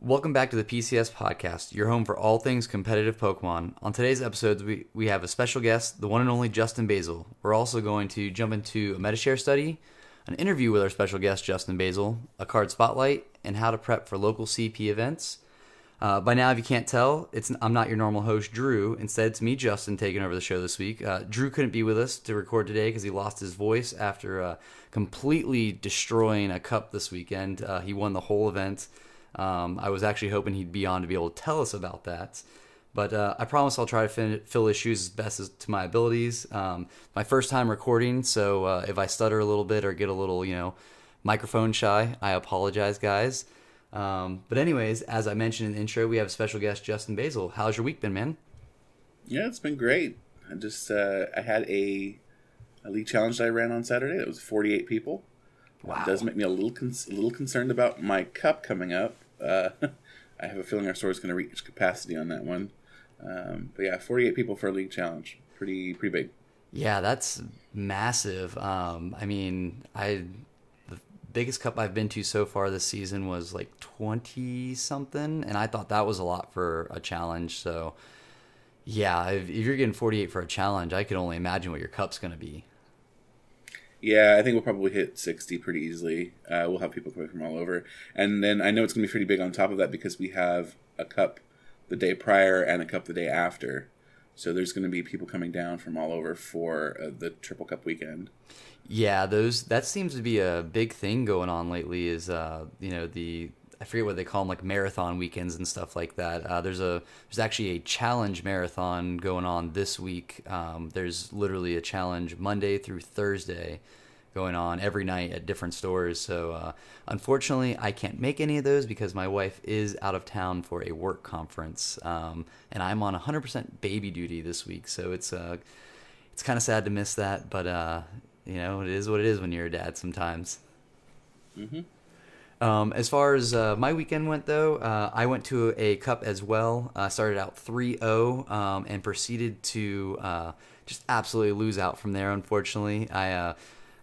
Welcome back to the PCS podcast, your home for all things competitive Pokemon. On today's episodes, we, we have a special guest, the one and only Justin Basil. We're also going to jump into a Metashare study, an interview with our special guest, Justin Basil, a card spotlight, and how to prep for local CP events. Uh, by now, if you can't tell, it's I'm not your normal host, Drew. Instead, it's me, Justin, taking over the show this week. Uh, Drew couldn't be with us to record today because he lost his voice after uh, completely destroying a cup this weekend. Uh, he won the whole event. Um, I was actually hoping he'd be on to be able to tell us about that. But uh, I promise I'll try to fin- fill his shoes as best as to my abilities. Um, my first time recording, so uh, if I stutter a little bit or get a little, you know, microphone shy, I apologize, guys. Um, but anyways, as I mentioned in the intro, we have a special guest Justin Basil. How's your week been, man? Yeah, it's been great. I just uh, I had a a league challenge that I ran on Saturday. It was 48 people. Wow. It does make me a little con- a little concerned about my cup coming up. Uh, I have a feeling our store is going to reach capacity on that one. Um, but yeah, 48 people for a league challenge. Pretty pretty big. Yeah, that's massive. Um, I mean, I biggest cup I've been to so far this season was like twenty something, and I thought that was a lot for a challenge. So, yeah, if, if you're getting forty eight for a challenge, I could only imagine what your cup's going to be. Yeah, I think we'll probably hit 60 pretty easily. Uh, we'll have people coming from all over. And then I know it's going to be pretty big on top of that because we have a cup the day prior and a cup the day after. So there's going to be people coming down from all over for uh, the Triple Cup weekend. Yeah, those that seems to be a big thing going on lately. Is uh, you know the I forget what they call them, like marathon weekends and stuff like that. Uh, there's a there's actually a challenge marathon going on this week. Um, there's literally a challenge Monday through Thursday going on every night at different stores. So uh, unfortunately, I can't make any of those because my wife is out of town for a work conference, um, and I'm on 100% baby duty this week. So it's uh, it's kind of sad to miss that, but uh, you know it is what it is when you're a dad sometimes. Mm-hmm. Um, as far as uh, my weekend went, though, uh, I went to a cup as well. Uh, started out 3 0 um, and proceeded to uh, just absolutely lose out from there, unfortunately. I.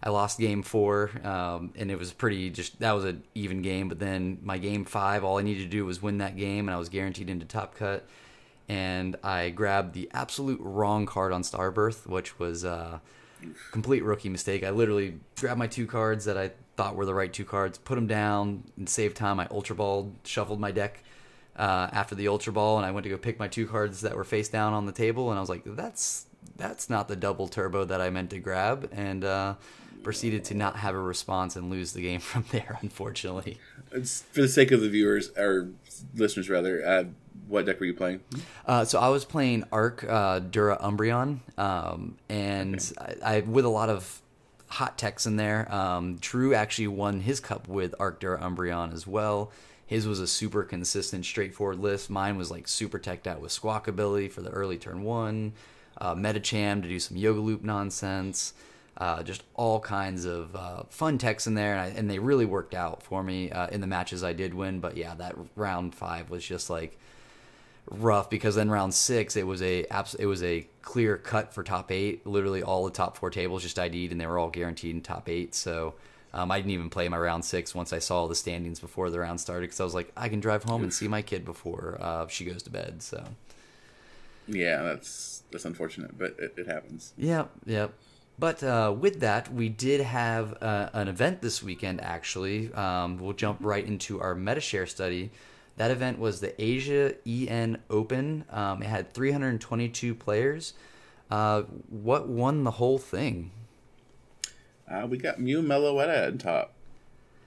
Uh, I lost game four, um, and it was pretty just that was an even game. But then my game five, all I needed to do was win that game, and I was guaranteed into top cut. And I grabbed the absolute wrong card on Starbirth, which was a complete rookie mistake. I literally grabbed my two cards that I thought were the right two cards, put them down, and saved time. I ultra balled, shuffled my deck uh, after the ultra ball, and I went to go pick my two cards that were face down on the table, and I was like, "That's that's not the double turbo that I meant to grab," and uh, proceeded to not have a response and lose the game from there. Unfortunately, It's for the sake of the viewers or listeners rather. Uh, what deck were you playing? Uh, so I was playing Arc uh, Dura Umbreon, um, and I, I with a lot of hot techs in there. Um, Drew actually won his cup with Arc Dura Umbreon as well. His was a super consistent, straightforward list. Mine was like super teched out with Squawkabilly for the early turn one, uh, Medicham to do some Yoga Loop nonsense. Uh, just all kinds of uh, fun techs in there, and, I, and they really worked out for me uh, in the matches I did win. But yeah, that round five was just like rough because then round six it was a it was a clear cut for top eight. Literally all the top four tables just ID'd and they were all guaranteed in top eight. So um, I didn't even play my round six once I saw the standings before the round started because I was like I can drive home and see my kid before uh, she goes to bed. So Yeah, that's that's unfortunate, but it, it happens. Yep, yep. But uh, with that, we did have uh, an event this weekend, actually. Um, we'll jump right into our Metashare study. That event was the Asia EN Open. Um, it had 322 players. Uh, what won the whole thing? Uh, we got Mew Meloetta on top.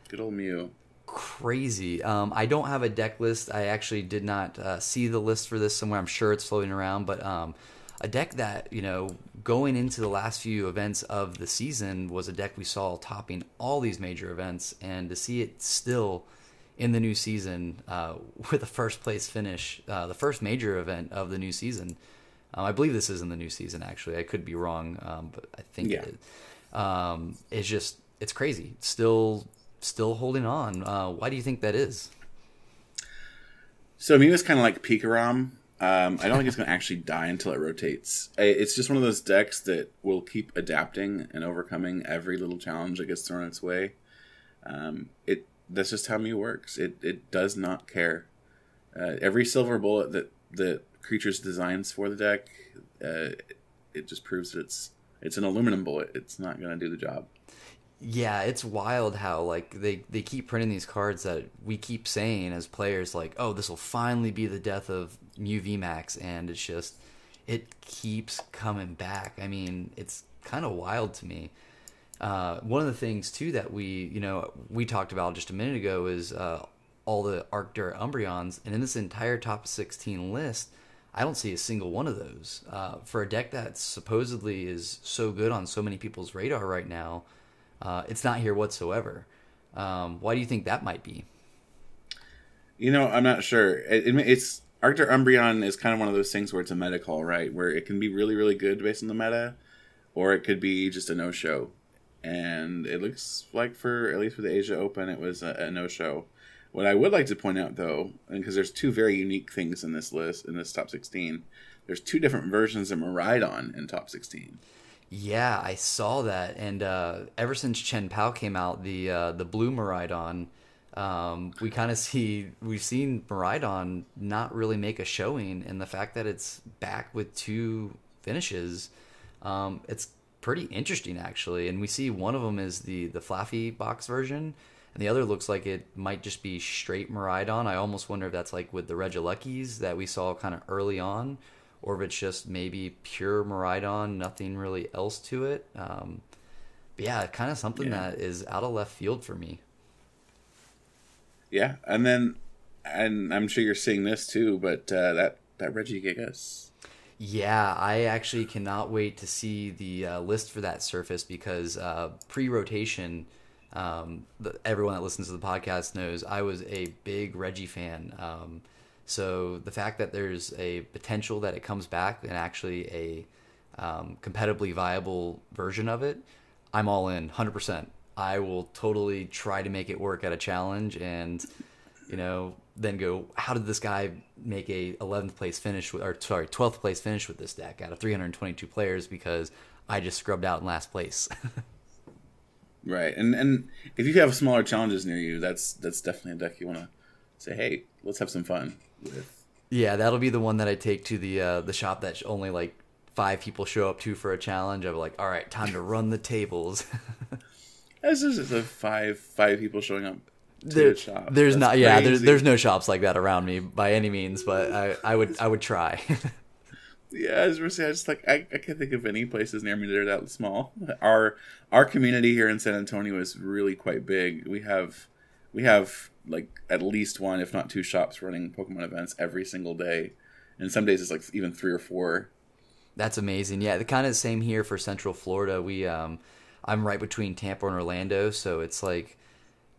Good old Mew. Crazy. Um, I don't have a deck list. I actually did not uh, see the list for this somewhere. I'm sure it's floating around, but um, a deck that you know going into the last few events of the season was a deck we saw topping all these major events, and to see it still in the new season uh, with a first place finish, uh, the first major event of the new season. Um, I believe this is in the new season. Actually, I could be wrong, um, but I think Yeah. it is. Um, it's just it's crazy. Still, still holding on. Uh, why do you think that is? So Mew is kind of like Pikarom. Um, I don't think it's going to actually die until it rotates. It's just one of those decks that will keep adapting and overcoming every little challenge that gets thrown its way. Um, it that's just how Mew works. It it does not care. Uh, every silver bullet that the creatures designs for the deck, uh, it just proves that it's it's an aluminum bullet. It's not going to do the job. Yeah, it's wild how like they they keep printing these cards that we keep saying as players like, "Oh, this will finally be the death of Mew VMAX," and it's just it keeps coming back. I mean, it's kind of wild to me. Uh, one of the things too that we you know we talked about just a minute ago is uh, all the Arctur Umbreons, and in this entire top sixteen list, I don't see a single one of those uh, for a deck that supposedly is so good on so many people's radar right now. Uh, it's not here whatsoever. Um, why do you think that might be? You know, I'm not sure. It, it, it's Arctur Umbreon is kind of one of those things where it's a meta call, right? Where it can be really, really good based on the meta, or it could be just a no show. And it looks like for at least for the Asia Open, it was a, a no show. What I would like to point out, though, because there's two very unique things in this list in this top 16. There's two different versions of Miraidon in top 16. Yeah, I saw that, and uh, ever since Chien-Pao came out, the uh, the blue Miraidon, um, we kind of see we've seen Miraidon not really make a showing, and the fact that it's back with two finishes, um, it's pretty interesting actually. And we see one of them is the the Flaaffy box version, and the other looks like it might just be straight Miraidon. I almost wonder if that's like with the Regielekis that we saw kind of early on or if it's just maybe pure Miraidon, nothing really else to it. Um, but yeah, kind of something yeah. that is out of left field for me. Yeah, and then, and I'm sure you're seeing this too, but uh, that that Regigigas. Yeah, I actually cannot wait to see the uh, list for that surface because uh, pre-rotation, um, the, everyone that listens to the podcast knows I was a big Reggie fan. Um, so the fact that there's a potential that it comes back and actually a um, competitively viable version of it, I'm all in 100%. I will totally try to make it work at a challenge and, you know, then go, how did this guy make a 11th place finish, with, or sorry, 12th place finish with this deck out of 322 players because I just scrubbed out in last place. right. And and if you have smaller challenges near you, that's that's definitely a deck you want to say, hey, let's have some fun with. Yeah, that'll be the one that I take to the uh, the shop that only like five people show up to for a challenge. I'm like, all right, time to run the tables. This is a five five people showing up to there, the shop. There's That's not, yeah, there's there's no shops like that around me by any means, but I, I would I would try. yeah, as we're saying, I just like I, I can't think of any places near me that are that small. Our our community here in San Antonio is really quite big. We have we have like at least one, if not two, shops running Pokemon events every single day, and some days it's like even three or four. That's amazing. Yeah, the kind of same here for Central Florida. We um, I'm right between Tampa and Orlando, so it's like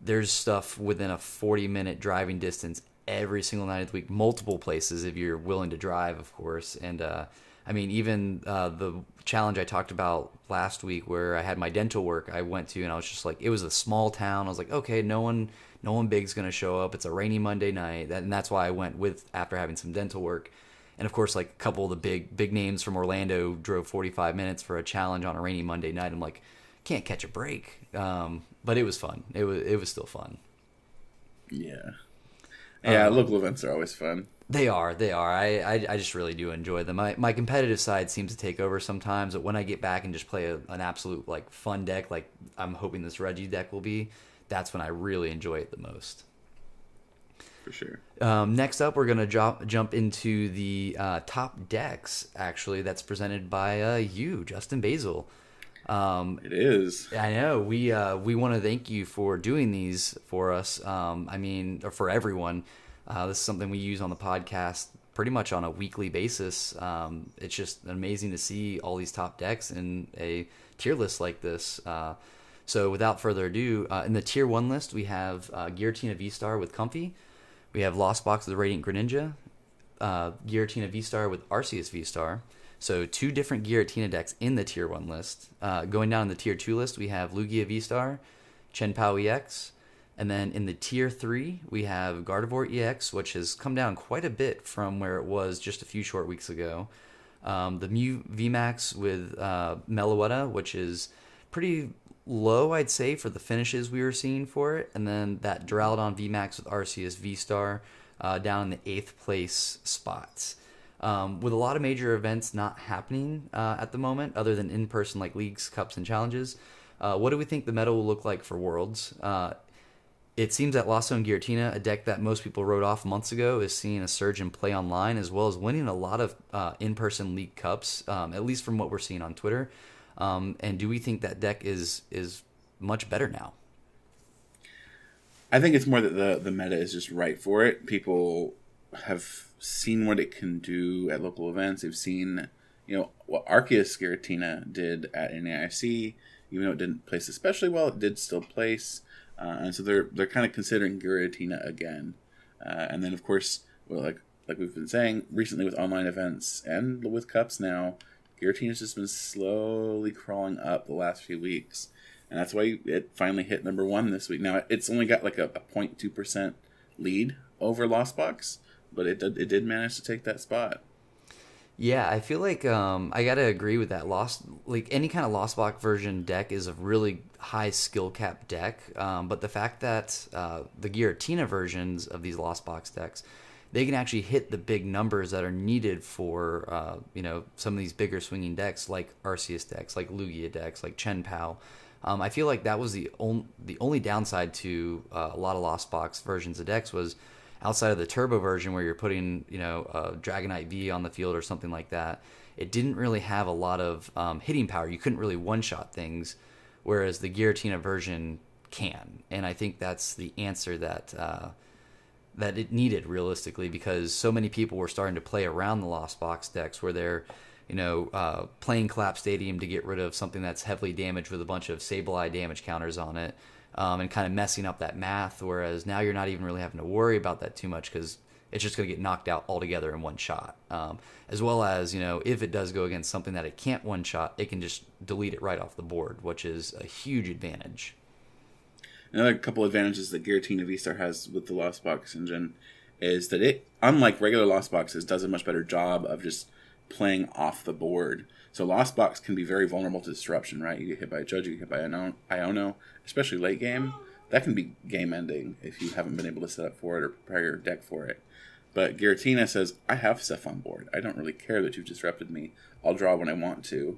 there's stuff within a 40 minute driving distance every single night of the week, multiple places if you're willing to drive, of course. And uh, I mean, even uh, the challenge I talked about last week, where I had my dental work, I went to, and I was just like, it was a small town. I was like, okay, no one no one big's to show up. It's a rainy Monday night, and that's why I went with after having some dental work. And of course, like a couple of the big big names from Orlando drove 45 minutes for a challenge on a rainy Monday night. I'm like, can't catch a break. Um, but it was fun. It was it was still fun. Yeah, yeah. Um, local events are always fun. They are. They are. I, I, I just really do enjoy them. My my competitive side seems to take over sometimes, but when I get back and just play a, an absolute like fun deck, like I'm hoping this Reggie deck will be, that's when I really enjoy it the most. For sure. Um, next up, we're gonna jump jump into the uh, top decks. Actually, that's presented by uh, you, Justin Basil. Um, it is. I know. We uh, we want to thank you for doing these for us. Um, I mean, or for everyone. Uh, this is something we use on the podcast pretty much on a weekly basis. Um, it's just amazing to see all these top decks in a tier list like this. Uh, so without further ado, uh, in the tier one list, we have uh, Giratina V Star with Comfey. We have Lost Box with Radiant Greninja, uh, Giratina V Star with Arceus V Star. So two different Giratina decks in the tier one list. Uh, going down in the tier two list, we have Lugia V Star, Chien-Pao EX, And then in the tier three, we have Gardevoir EX, which has come down quite a bit from where it was just a few short weeks ago. Um, the Mew VMAX with uh, Meloetta, which is pretty low, I'd say, for the finishes we were seeing for it. And then that Duraludon VMAX with Arceus V Star uh, down in the eighth place spots. Um, with a lot of major events not happening uh, at the moment, other than in person like leagues, cups, and challenges, uh, what do we think the meta will look like for Worlds? Uh, it seems that Lasso and Giratina, a deck that most people wrote off months ago, is seeing a surge in play online as well as winning a lot of uh, in-person league cups, um, at least from what we're seeing on Twitter. Um, and do we think that deck is is much better now? I think it's more that the the meta is just right for it. People have seen what it can do at local events. They've seen, you know, what Arceus Giratina did at NAIC. Even though it didn't place especially well, it did still place. Uh, and so they're they're kind of considering Giratina again. Uh, and then of course, well, like like we've been saying recently with online events and with cups now, Giratina's just been slowly crawling up the last few weeks, and that's why it finally hit number one this week. Now it's only got like a, a 0.2 percent lead over Lost Box, but it did, it did manage to take that spot. Yeah, I feel like um, I gotta agree with that. Lost, like any kind of Lost Box version deck is a really high skill cap deck. Um, but the fact that uh, the Giratina versions of these Lost Box decks, they can actually hit the big numbers that are needed for uh, you know some of these bigger swinging decks like Arceus decks, like Lugia decks, like Chien-Pao. Um, I feel like that was the only the only downside to uh, a lot of Lost Box versions of decks was outside of the turbo version where you're putting you know a Dragonite V on the field or something like that, it didn't really have a lot of um, hitting power. You couldn't really one shot things, whereas the Giratina version can, and I think that's the answer that. Uh, that it needed realistically because so many people were starting to play around the Lost Box decks where they're, you know, uh, playing Collapse Stadium to get rid of something that's heavily damaged with a bunch of Sableye damage counters on it um, and kind of messing up that math. Whereas now you're not even really having to worry about that too much because it's just going to get knocked out altogether in one shot. Um, as well as, you know, if it does go against something that it can't one shot, it can just delete it right off the board, which is a huge advantage. Another couple advantages that Giratina V-Star has with the Lost Box engine is that it, unlike regular Lost Boxes, does a much better job of just playing off the board. So Lost Box can be very vulnerable to disruption, right? You get hit by a Judge, you get hit by an Iono, especially late game. That can be game ending if you haven't been able to set up for it or prepare your deck for it. But Giratina says, I have stuff on board. I don't really care that you've disrupted me. I'll draw when I want to.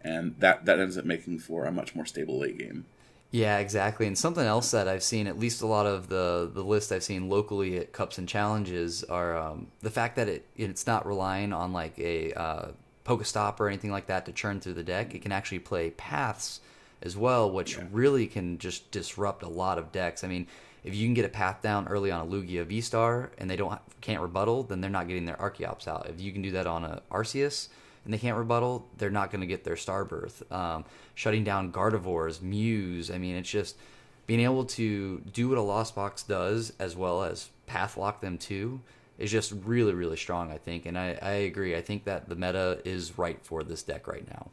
And that, that ends up making for a much more stable late game. Yeah, exactly. And something else that I've seen, at least a lot of the the list I've seen locally at Cups and Challenges, are um, the fact that it it's not relying on like a uh, Pokestop or anything like that to churn through the deck. It can actually play paths as well, which yeah. really can just disrupt a lot of decks. I mean, if you can get a path down early on a Lugia V Star and they don't can't rebuttal, then they're not getting their Archeops out. If you can do that on a Arceus and they can't rebuttal, they're not going to get their Starbirth. Um, shutting down Gardevoirs, Mews. I mean, it's just being able to do what a Lost Box does as well as path lock them too is just really, really strong, I think. And I, I agree. I think that the meta is right for this deck right now.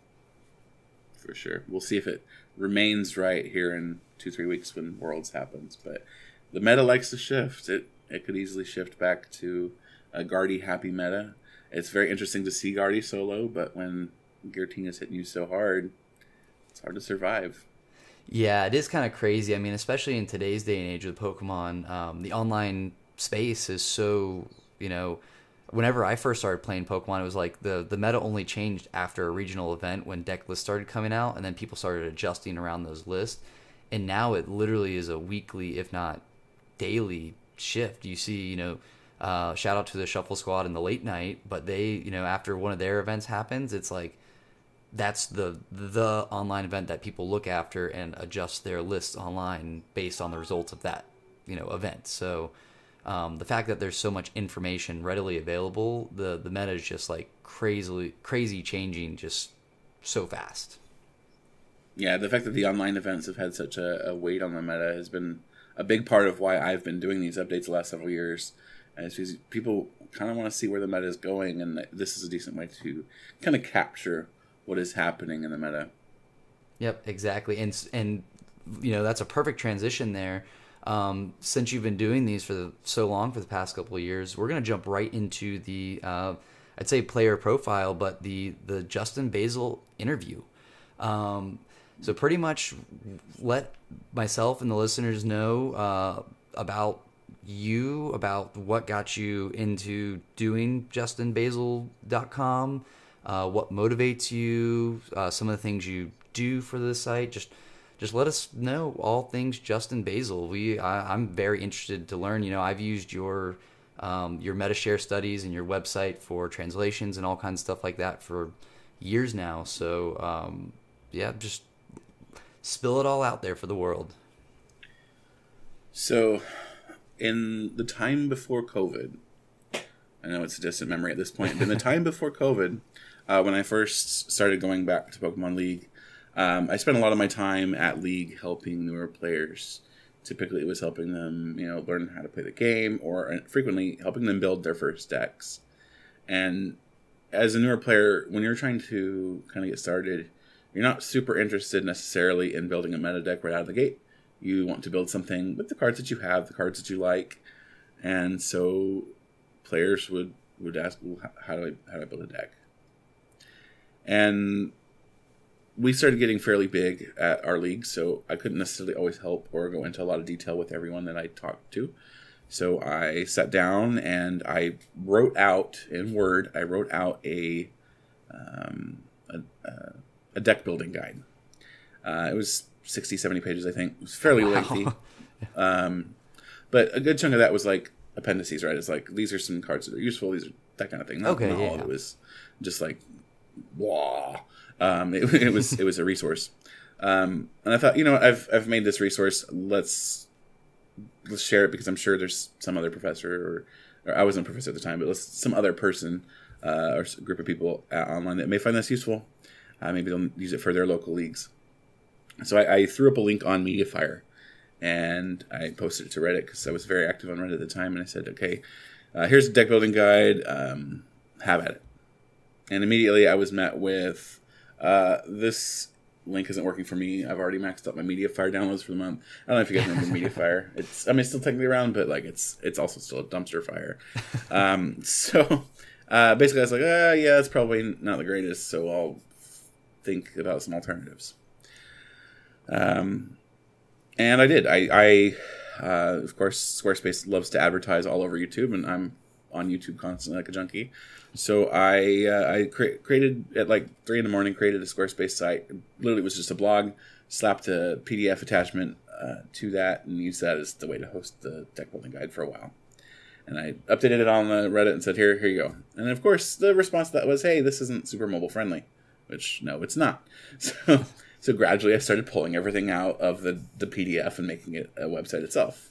For sure. We'll see if it remains right here in two, three weeks when Worlds happens. But the meta likes to shift. It it could easily shift back to a Guardy happy meta. It's very interesting to see Guardy solo, but when Giratina's hitting you so hard, it's hard to survive. Yeah, it is kind of crazy. I mean, especially in today's day and age with Pokemon, um, the online space is so you know whenever I first started playing Pokemon, it was like the the meta only changed after a regional event when deck lists started coming out, and then people started adjusting around those lists. And now it literally is a weekly, if not daily, shift. You see, you know, uh, shout out to the Shuffle Squad in the late night, but they, you know, after one of their events happens, it's like that's the the online event that people look after and adjust their lists online based on the results of that, you know, event. So um, the fact that there's so much information readily available, the the meta is just like crazily crazy changing just so fast. Yeah, the fact that the online events have had such a, a weight on the meta has been a big part of why I've been doing these updates the last several years. And because people kind of want to see where the meta is going, and this is a decent way to kind of capture what is happening in the meta. Yep, exactly, and and you know that's a perfect transition there um, since you've been doing these for the, so long for the past couple of years, we're going to jump right into the, uh, I'd say player profile, but the the Justin Basil interview. Um, so pretty much let myself and the listeners know uh, about you, about what got you into doing JustinBasil.com, uh, what motivates you, uh, some of the things you do for the site. Just just let us know all things Justin Basil. We I, am very interested to learn. You know, I've used your um, your MetaShare studies and your website for translations and all kinds of stuff like that for years now. So um, yeah, just spill it all out there for the world. So, in the time before COVID, I know it's a distant memory at this point, but in the time before COVID, uh, when I first started going back to Pokemon League, um, I spent a lot of my time at League helping newer players. Typically, it was helping them, you know, learn how to play the game, or uh, frequently helping them build their first decks. And as a newer player, when you're trying to kind of get started, you're not super interested necessarily in building a meta deck right out of the gate. You want to build something with the cards that you have, the cards that you like, and so players would would ask, well, how do I how do I build a deck? And we started getting fairly big at our league, so I couldn't necessarily always help or go into a lot of detail with everyone that I talked to. So I sat down and I wrote out in Word. I wrote out a um, a, a, deck building guide. Uh, it was 60, 70 pages, I think. It was fairly wow. lengthy. Um, but a good chunk of that was like appendices, right? It's like these are some cards that are useful. These are that kind of thing. Not, okay, not yeah. all of it was just like, wow. Um, it, it, was it was a resource, um, and I thought, you know, I've I've made this resource. Let's let's share it because I'm sure there's some other professor or, or I wasn't a professor at the time, but let's some other person uh, or group of people online that may find this useful. Uh, maybe they'll use it for their local leagues. So I, I threw up a link on MediaFire and I posted it to Reddit because I was very active on Reddit at the time. And I said, okay, uh, here's a deck building guide. Um, have at it. And immediately I was met with uh, this link isn't working for me. I've already maxed out my MediaFire downloads for the month. I don't know if you guys remember MediaFire. It's I mean it's still technically around, but like it's it's also still a dumpster fire. Um, so uh, basically, I was like, ah, yeah, it's probably not the greatest. So I'll think about some alternatives. Um, and I did. I, I uh, of course, Squarespace loves to advertise all over YouTube, and I'm on YouTube constantly like a junkie. So I uh, I cre- created at like three in the morning created a Squarespace site. Literally, it was just a blog. Slapped a PDF attachment uh, to that and used that as the way to host the deck building guide for a while. And I updated it on the Reddit and said, "Here, here you go." And of course, the response to that was, "Hey, this isn't super mobile friendly," which no, it's not. So so gradually, I started pulling everything out of the the PDF and making it a website itself.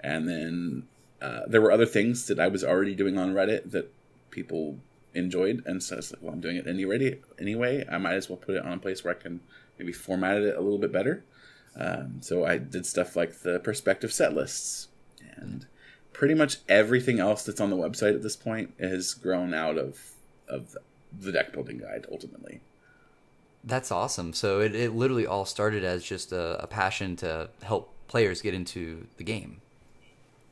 And then uh, there were other things that I was already doing on Reddit that people enjoyed, and so it's like, well, I'm doing it anyway. Anyway, I might as well put it on a place where I can maybe format it a little bit better. Um, so I did stuff like the perspective set lists, and pretty much everything else that's on the website at this point has grown out of of the deck building guide ultimately. That's awesome. So it, it literally all started as just a, a passion to help players get into the game.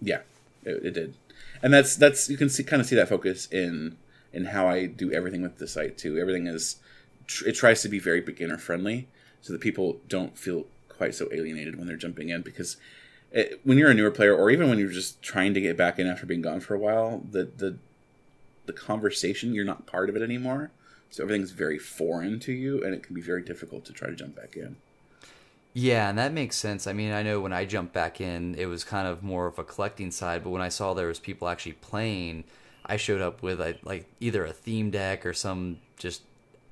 Yeah, it, it did and that's that's you can see kind of see that focus in in how I do everything with the site too. Everything is it tries to be very beginner friendly, so that people don't feel quite so alienated when they're jumping in because. It, when you're a newer player, or even when you're just trying to get back in after being gone for a while, the the the conversation you're not part of it anymore, so everything's very foreign to you, and it can be very difficult to try to jump back in. Yeah, and that makes sense. I mean, I know when I jumped back in, it was kind of more of a collecting side, but when I saw there was people actually playing, I showed up with a, like either a theme deck or some just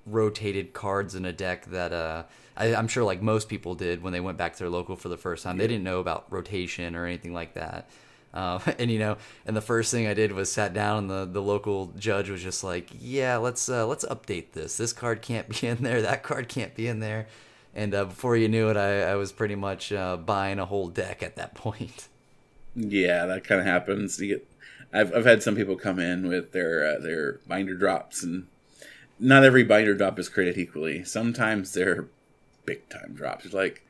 rotated cards in a deck that uh, I, am sure like most people did when they went back to their local for the first time. Yeah. They didn't know about rotation or anything like that. Uh, and you know, and the first thing I did was sat down, and the, the local judge was just like, "Yeah, let's uh, let's update this. This card can't be in there. That card can't be in there." And uh, before you knew it, I, I was pretty much uh, buying a whole deck at that point. Yeah, that kind of happens. Get, I've I've had some people come in with their uh, their binder drops, and not every binder drop is created equally. Sometimes they're big time drops. It's like,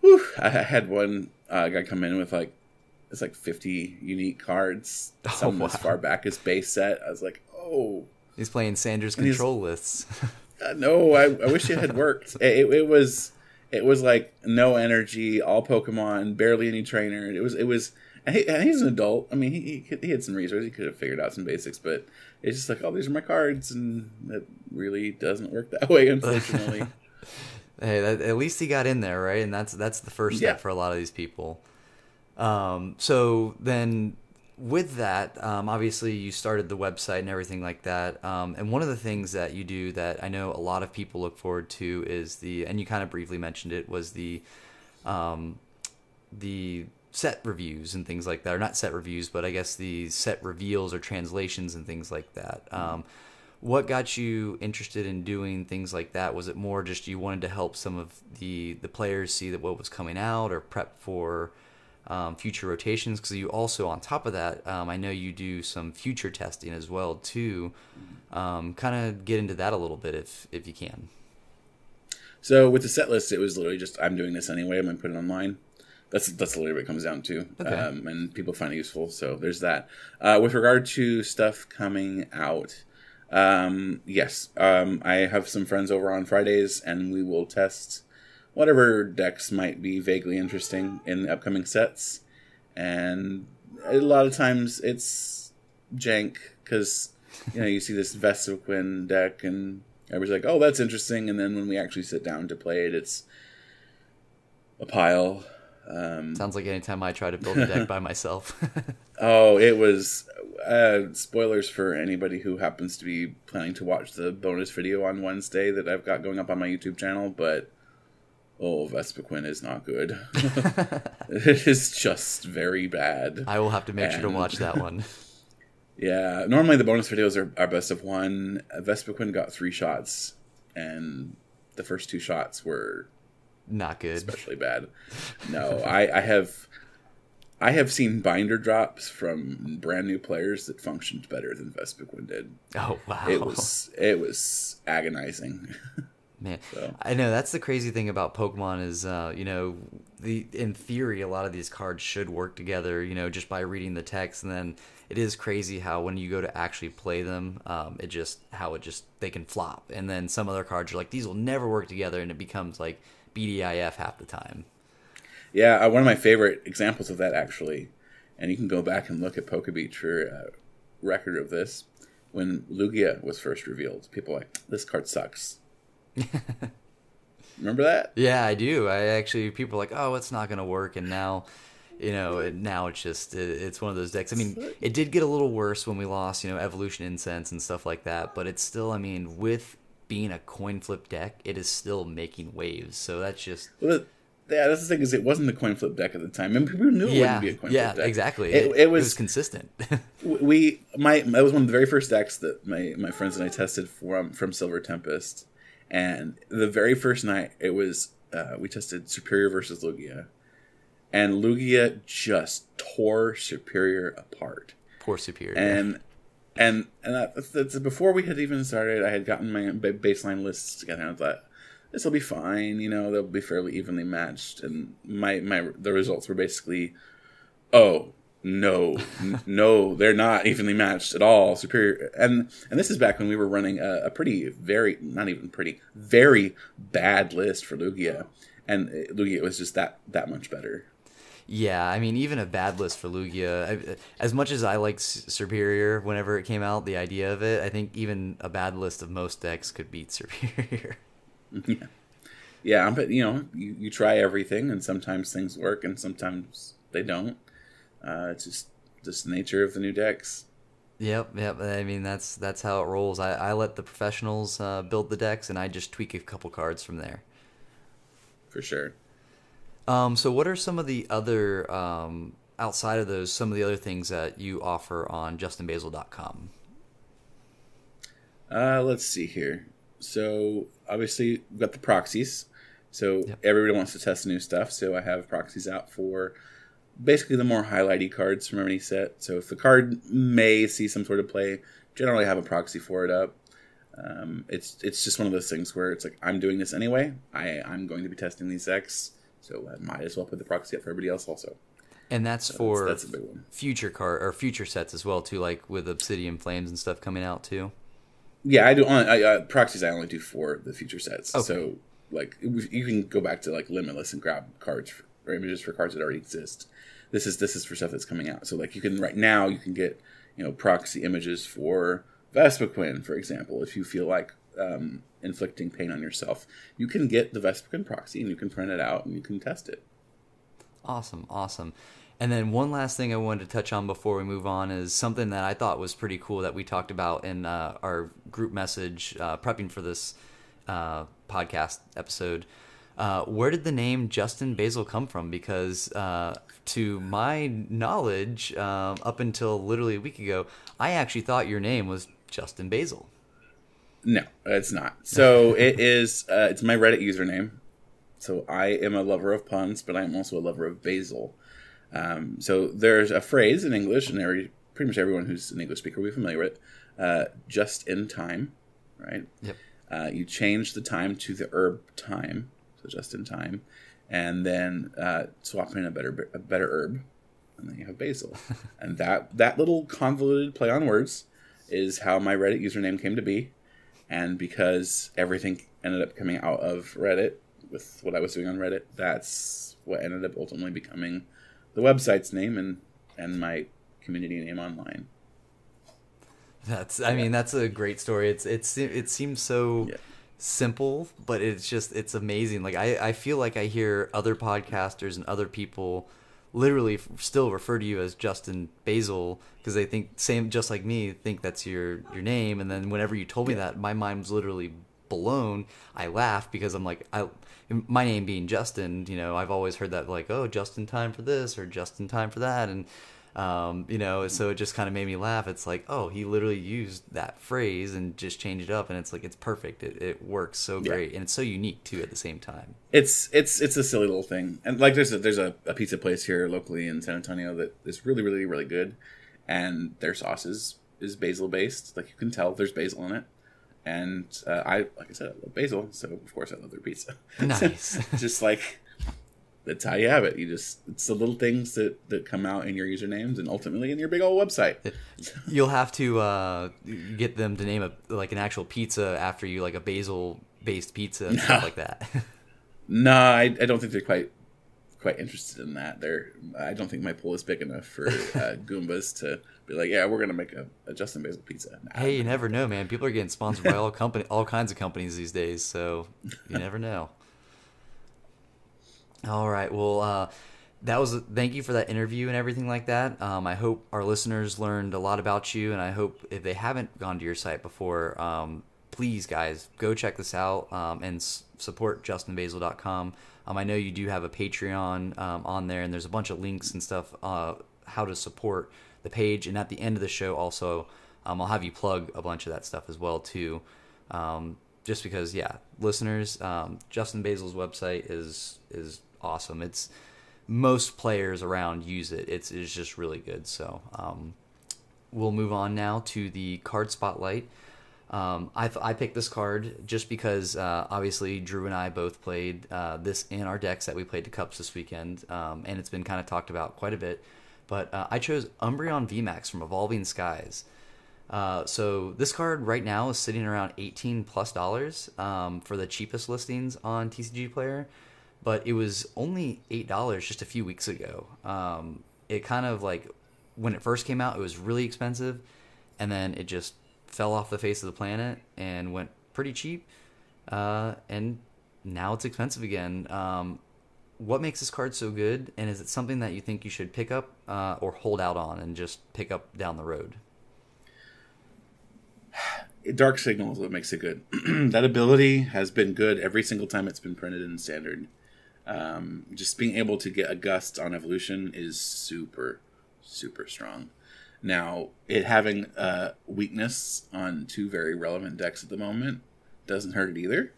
whew, I had one uh, guy come in with like it's like 50 unique cards, Oh, some wow. as far back as base set. I was like, oh He's playing Sanders control lists. uh, no, I, I wish it had worked. it, it, was it was like no energy, all Pokemon, barely any trainer. It was it was. And, he, and he's an adult. I mean, he, he he had some resources. He could have figured out some basics, but it's just like, oh, these are my cards, and it really doesn't work that way, unfortunately. Hey, that, at least he got in there, right? And that's that's the first step Yeah. for a lot of these people. Um, so then, with that, um, obviously you started the website and everything like that. Um, and one of the things that you do that I know a lot of people look forward to is the, and you kind of briefly mentioned it, was the, um, the set reviews and things like that, or not set reviews, but I guess the set reveals or translations and things like that. Um, what got you interested in doing things like that? Was it more just you wanted to help some of the the players see that what was coming out or prep for um, future rotations? Because you also, on top of that, um, I know you do some future testing as well too. Um, kind of get into that a little bit if if you can. So with the set list, it was literally just I'm doing this anyway. I'm gonna put it online. That's that's literally what it comes down to, Okay. um, and people find it useful. So there's that. Uh, with regard to stuff coming out, um, yes, um, I have some friends over on Fridays, and we will test whatever decks might be vaguely interesting in the upcoming sets. And a lot of times it's jank because you know you see this Vespiquen deck and everybody's like, "Oh, that's interesting," and then when we actually sit down to play it, it's a pile. Um, Sounds like anytime I try to build a deck by myself. oh, it was uh, spoilers for anybody who happens to be planning to watch the bonus video on Wednesday that I've got going up on my YouTube channel, but oh, Vespiquen is not good. it is just very bad. I will have to make sure to watch that one. Yeah, normally the bonus videos are, are best of one. Vespiquen got three shots, and the first two shots were Not good. especially bad. No, I, I have I have seen binder drops from brand new players that functioned better than Vespiquen did. Oh wow. It was it was agonizing. Man, So. I know that's the crazy thing about Pokemon is, uh, you know, the in theory a lot of these cards should work together, you know, just by reading the text, and then it is crazy how when you go to actually play them, um, it just how it just they can flop, and then some other cards are like these will never work together, and it becomes like BDIF half the time. yeah, uh, one of my favorite examples of that actually, and you can go back and look at Pokebeach for a record of this. When Lugia was first revealed, people were like this card sucks. Remember that? Yeah, I do. I actually people are like, oh, it's not gonna work, and now, you know, it, now it's just it, it's one of those decks. I mean, it did get a little worse when we lost, you know, Evolution Incense and stuff like that, but it's still, I mean, with being a coin flip deck, it is still making waves. So that's just Well, yeah, that's the thing is it wasn't the coin flip deck at the time, and people knew it yeah, wouldn't be a coin yeah, flip deck. Yeah, exactly. It, it was consistent. we my that was one of the very first decks that my my friends and I tested from from Silver Tempest, and the very first night it was uh, we tested Serperior versus Lugia, and Lugia just tore Serperior apart, Poor Serperior. and and and that, that's, before we had even started. I had gotten my baseline lists together, and I thought this will be fine. You know, they'll be fairly evenly matched, and my my the results were basically, oh no, n- no, they're not evenly matched at all. Serperior, and and this is back when we were running a, a pretty very not even pretty very bad list for Lugia, and uh, Lugia was just that that much better. Yeah, I mean, even a bad list for Lugia, I, as much as I like S- Serperior whenever it came out, the idea of it, I think even a bad list of most decks could beat Serperior. Yeah, yeah, but you know, you, you try everything, and sometimes things work, and sometimes they don't. Uh, it's just just the nature of the new decks. Yep, yep. I mean, that's that's how it rolls. I, I let the professionals uh, build the decks, and I just tweak a couple cards from there. for sure. Um, so, what are some of the other um, outside of those? Some of the other things that you offer on JustinBasil.com? Uh, let's see here. So obviously we've got the proxies. So Yep. everybody wants to test new stuff. So I have proxies out for basically the more highlighty cards from any set. So if the card may see some sort of play, generally have a proxy for it up. Um, it's it's just one of those things where it's like I'm doing this anyway. I I'm going to be testing these decks, So I might as well put the proxy up for everybody else also. And that's for that's a big one. future card or future sets as well too, like with Obsidian Flames and stuff coming out too. Yeah, I do. I, uh, proxies I only do for the future sets. Okay. So like you can go back to like Limitless and grab cards for, or images for cards that already exist. This is this is for stuff that's coming out. So like you can right now you can get you know proxy images for Vespiquen, for example, if you feel like um, inflicting pain on yourself, you can get the Vespiquen proxy and you can print it out and you can test it. Awesome, awesome. And then one last thing I wanted to touch on before we move on is something that I thought was pretty cool that we talked about in uh, our group message uh, prepping for this uh, podcast episode. Uh, where did the name Justin Basil come from? Because uh, to my knowledge, um, up until literally a week ago, I actually thought your name was Justin Basil. No, it's not. So it is. Uh, it's my Reddit username. So I am a lover of puns, but I am also a lover of basil. Um, so there's a phrase in English, and every pretty much everyone who's an English speaker will be familiar with. Uh, just in time, right? Yep. Uh, you change the time to the herb thyme, just in thyme, and then uh, swap in a better a better herb, and then you have basil. and that that little convoluted play on words is how my Reddit username came to be. And because everything ended up coming out of Reddit with what I was doing on Reddit, that's what ended up ultimately becoming the website's name and and my community name online. That's I mean that's a great story. It's it's it seems so Yeah. Simple, but it's just it's amazing. Like I I feel like I hear other podcasters and other people literally f- still refer to you as Justin Basil because they think same just like me think that's your your name and then whenever you told me that my mind was literally blown. I laughed because I'm like I my name being Justin, you know, I've always heard that like, oh, just in time for this or just in time for that and um, you know, so it just kind of made me laugh. It's like, oh, he literally used that phrase and just changed it up, and it's like it's perfect. It, it works so Yeah. great, and it's so unique too at the same time. It's it's it's a silly little thing, and like there's a, there's a, a pizza place here locally in San Antonio that is really really really good, and their sauce is is basil based. Like you can tell, there's basil in it, and uh, I like I said, I love basil, so of course I love their pizza. Nice. just like that's how you have it. You just it's the little things that that come out in your usernames and ultimately in your big old website. You'll have to uh, get them to name a like an actual pizza after you, like a basil based pizza and stuff like that. No, I, I don't think they're quite quite interested in that. They're I don't think my pool is big enough for uh, Goombas to be like, yeah, we're gonna make a, a Justin Basil pizza. Nah, hey, you never know, man. People are getting sponsored by all company, all kinds of companies these days, so you never know. All right, well, uh, that was thank you for that interview and everything like that. Um, I hope our listeners learned a lot about you, and I hope if they haven't gone to your site before, um, please, guys, go check this out um, and s- support JustinBasil.com. Um, I know you do have a Patreon um, on there, and there's a bunch of links and stuff uh, how to support the page. And at the end of the show, also, um, I'll have you plug a bunch of that stuff as well too. Just because, yeah, listeners, Justin Basil's website is is awesome. It's most players around use it. It's it's just really good. So um, we'll move on now to the card spotlight. Um, I, I picked this card just because uh, obviously Drew and I both played uh, this in our decks that we played to Cups this weekend, um, and it's been kind of talked about quite a bit. But uh, I chose Umbreon VMAX from Evolving Skies. Uh, so this card right now is sitting around 18 plus dollars um, for the cheapest listings on TCG Player, but it was only eight dollars just a few weeks ago. Um, it kind of like when it first came out, it was really expensive, and then it just fell off the face of the planet and went pretty cheap, uh, and now it's expensive again. Um, what makes this card so good, and is it something that you think you should pick up uh, or hold out on and just pick up down the road? Dark Signal is what makes it good. that ability has been good every single time it's been printed in Standard. Um, just being able to get a gust on evolution is super, super strong. Now, it having a weakness on two very relevant decks at the moment doesn't hurt it either.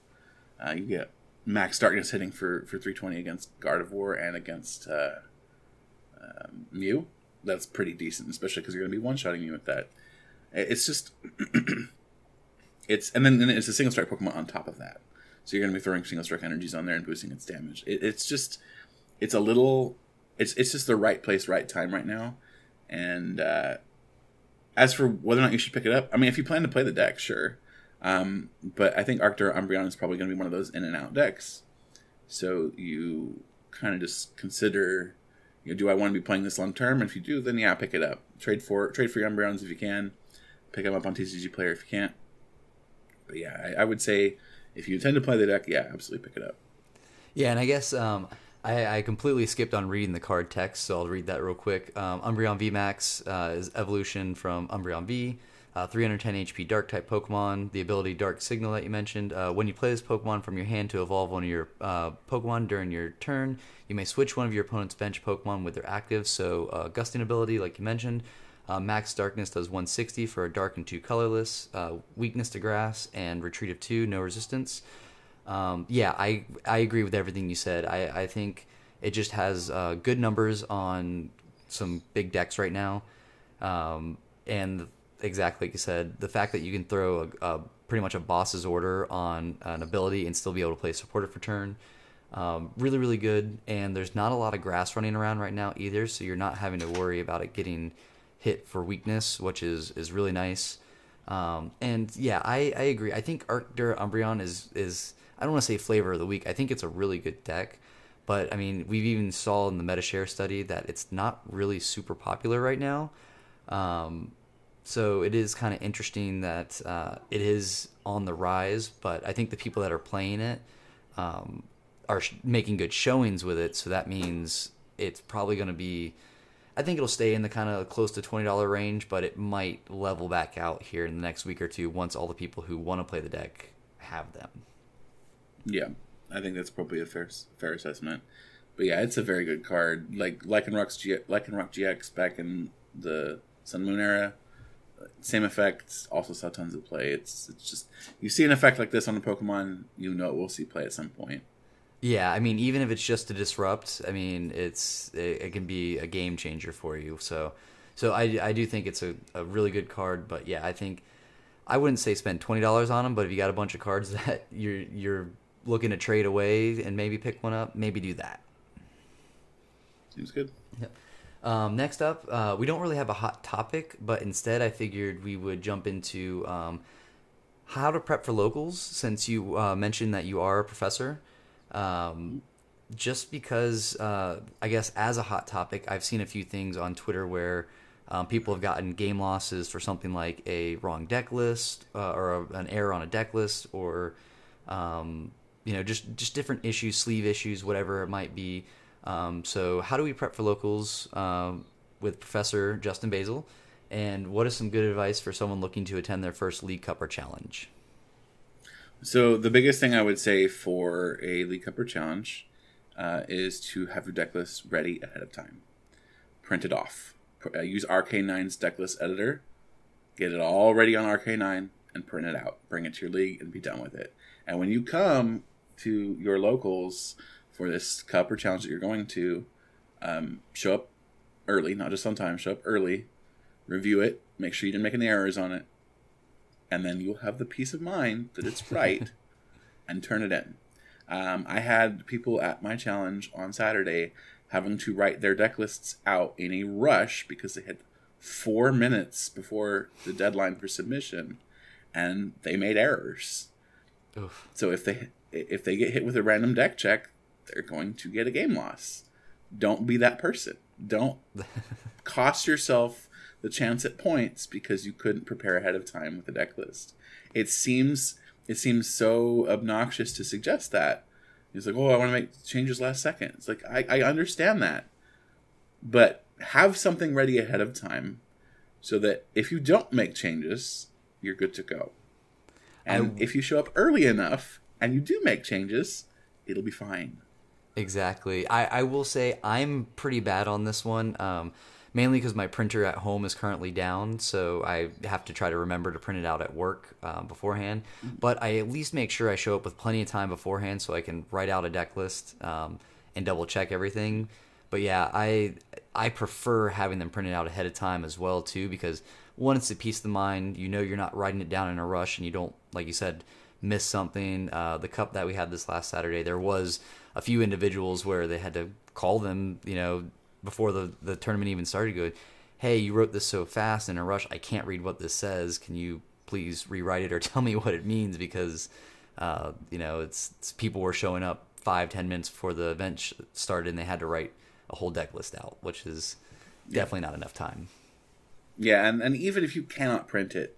Uh, you get max darkness hitting for, for 320 against Gardevoir and against uh, um, Mew. That's pretty decent, especially because you're going to be one shotting Mew with that. It's just, it's and then and it's a single strike Pokemon on top of that. So you're going to be throwing single strike energies on there and boosting its damage. It, it's just, it's a little, it's it's just the right place, right time right now. And uh, as for whether or not you should pick it up, I mean, if you plan to play the deck, sure. Um, but I think Arctur Umbreon is probably going to be one of those in and out decks. So you kind of just consider, you know, do I want to be playing this long term? And if you do, then yeah, pick it up. Trade for trade for your Umbreons if you can. Pick them up on TCG Player if you can't. But yeah, I, I would say if you intend to play the deck, yeah, absolutely pick it up. Yeah, and I guess um, I, I, completely skipped on reading the card text, so I'll read that real quick. Um, Umbreon VMAX uh, is evolution from Umbreon V. Uh, 310 HP Dark type Pokemon. The ability Dark Signal that you mentioned. Uh, when you play this Pokemon from your hand to evolve one of your uh, Pokemon during your turn, you may switch one of your opponent's bench Pokemon with their active. So, uh, Gusting ability, like you mentioned. Uh, max Darkness does 160 for a Dark and 2 colorless. Uh, weakness to Grass and Retreat of 2, no resistance. Um, yeah, I I agree with everything you said. I, I think it just has good numbers on some big decks right now. Um, and exactly like you said, the fact that you can throw a, a, pretty much a boss's order on an ability and still be able to play supporter for turn, um, really really good. And there's not a lot of grass running around right now either, so you're not having to worry about it getting hit for weakness, which is is really nice. Um, and yeah, I, I agree. I think Arctur Umbreon is is I don't want to say flavor of the week. I think it's a really good deck. But I mean, we've even saw in the MetaShare study that it's not really super popular right now. Um, so it is kind of interesting that uh, it is on the rise, but I think the people that are playing it um, are sh- making good showings with it. So that means it's probably going to be. I think it'll stay in the kind of close to twenty dollar range, but it might level back out here in the next week or two once all the people who want to play the deck have them. Yeah, I think that's probably a fair fair assessment. But yeah, it's a very good card. Like Lycanroc G- Lycanroc GX back in the Sun Moon era same effects. Also saw tons of play. It's it's just you see an effect like this on a Pokemon, you know it will see play at some point. Yeah, I mean, even if it's just to disrupt, I mean, it's it, it can be a game changer for you. So, so I, I do think it's a, a really good card. But yeah, I think I wouldn't say spend twenty dollars on them. But if you got a bunch of cards that you're you're looking to trade away and maybe pick one up, maybe do that. Seems good. Yep. Um, next up, uh, we don't really have a hot topic, but instead I figured we would jump into um, how to prep for locals since you uh, mentioned that you are a professor. Um, just because, uh, I guess, as a hot topic, I've seen a few things on Twitter where um, people have gotten game losses for something like a wrong deck list uh, or a, an error on a deck list or, um, you know, just, just different issues, sleeve issues, whatever it might be. Um, so, how do we prep for locals um, with Professor Justin Basil? And what is some good advice for someone looking to attend their first League Cup or Challenge? So, the biggest thing I would say for a League Cup or Challenge uh, is to have your deck list ready ahead of time. Print it off. Uh, use RK9's deck list editor. Get it all ready on RK9 and print it out. Bring it to your league and be done with it. And when you come to your locals, for this cup or challenge that you're going to, um, show up early, not just on time. Show up early, review it, make sure you didn't make any errors on it, and then you'll have the peace of mind that it's right, and turn it in. Um, I had people at my challenge on Saturday having to write their deck lists out in a rush because they had four minutes before the deadline for submission, and they made errors. Oof. So if they if they get hit with a random deck check, they're going to get a game loss. Don't be that person. Don't cost yourself the chance at points because you couldn't prepare ahead of time with a deck list. It seems it seems so obnoxious to suggest that. He's like, oh, I want to make changes last second. It's like I, I understand that, but have something ready ahead of time so that if you don't make changes, you're good to go. And I... if you show up early enough and you do make changes, it'll be fine. Exactly. I, I will say I'm pretty bad on this one, um, mainly because my printer at home is currently down, so I have to try to remember to print it out at work uh, beforehand. But I at least make sure I show up with plenty of time beforehand so I can write out a deck list um, and double check everything. But yeah, I I prefer having them printed out ahead of time as well too because one, it's a peace of the mind. You know, you're not writing it down in a rush, and you don't, like you said, miss something. Uh, the cup that we had this last Saturday, there was a few individuals where they had to call them, you know, before the the tournament even started. Go, hey, you wrote this so fast in a rush. I can't read what this says. Can you please rewrite it or tell me what it means? Because uh, you know, it's, it's, people were showing up five ten minutes before the event started, and they had to write a whole deck list out, which is definitely not enough time. Yeah, and, and even if you cannot print it,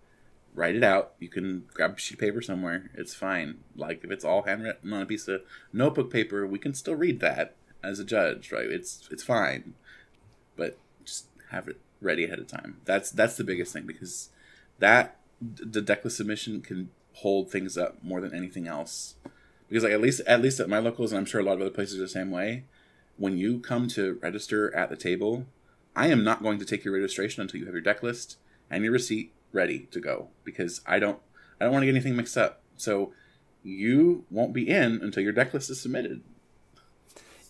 write it out. You can grab a sheet of paper somewhere. It's fine. Like if it's all handwritten on a piece of notebook paper, we can still read that as a judge, right? It's it's fine. But just have it ready ahead of time. That's that's the biggest thing because that the decklist submission can hold things up more than anything else. Because like at least at least at my locals and I'm sure a lot of other places are the same way, when you come to register at the table, I am not going to take your registration until you have your deck list and your receipt ready to go because I don't I don't want to get anything mixed up. So you won't be in until your deck list is submitted.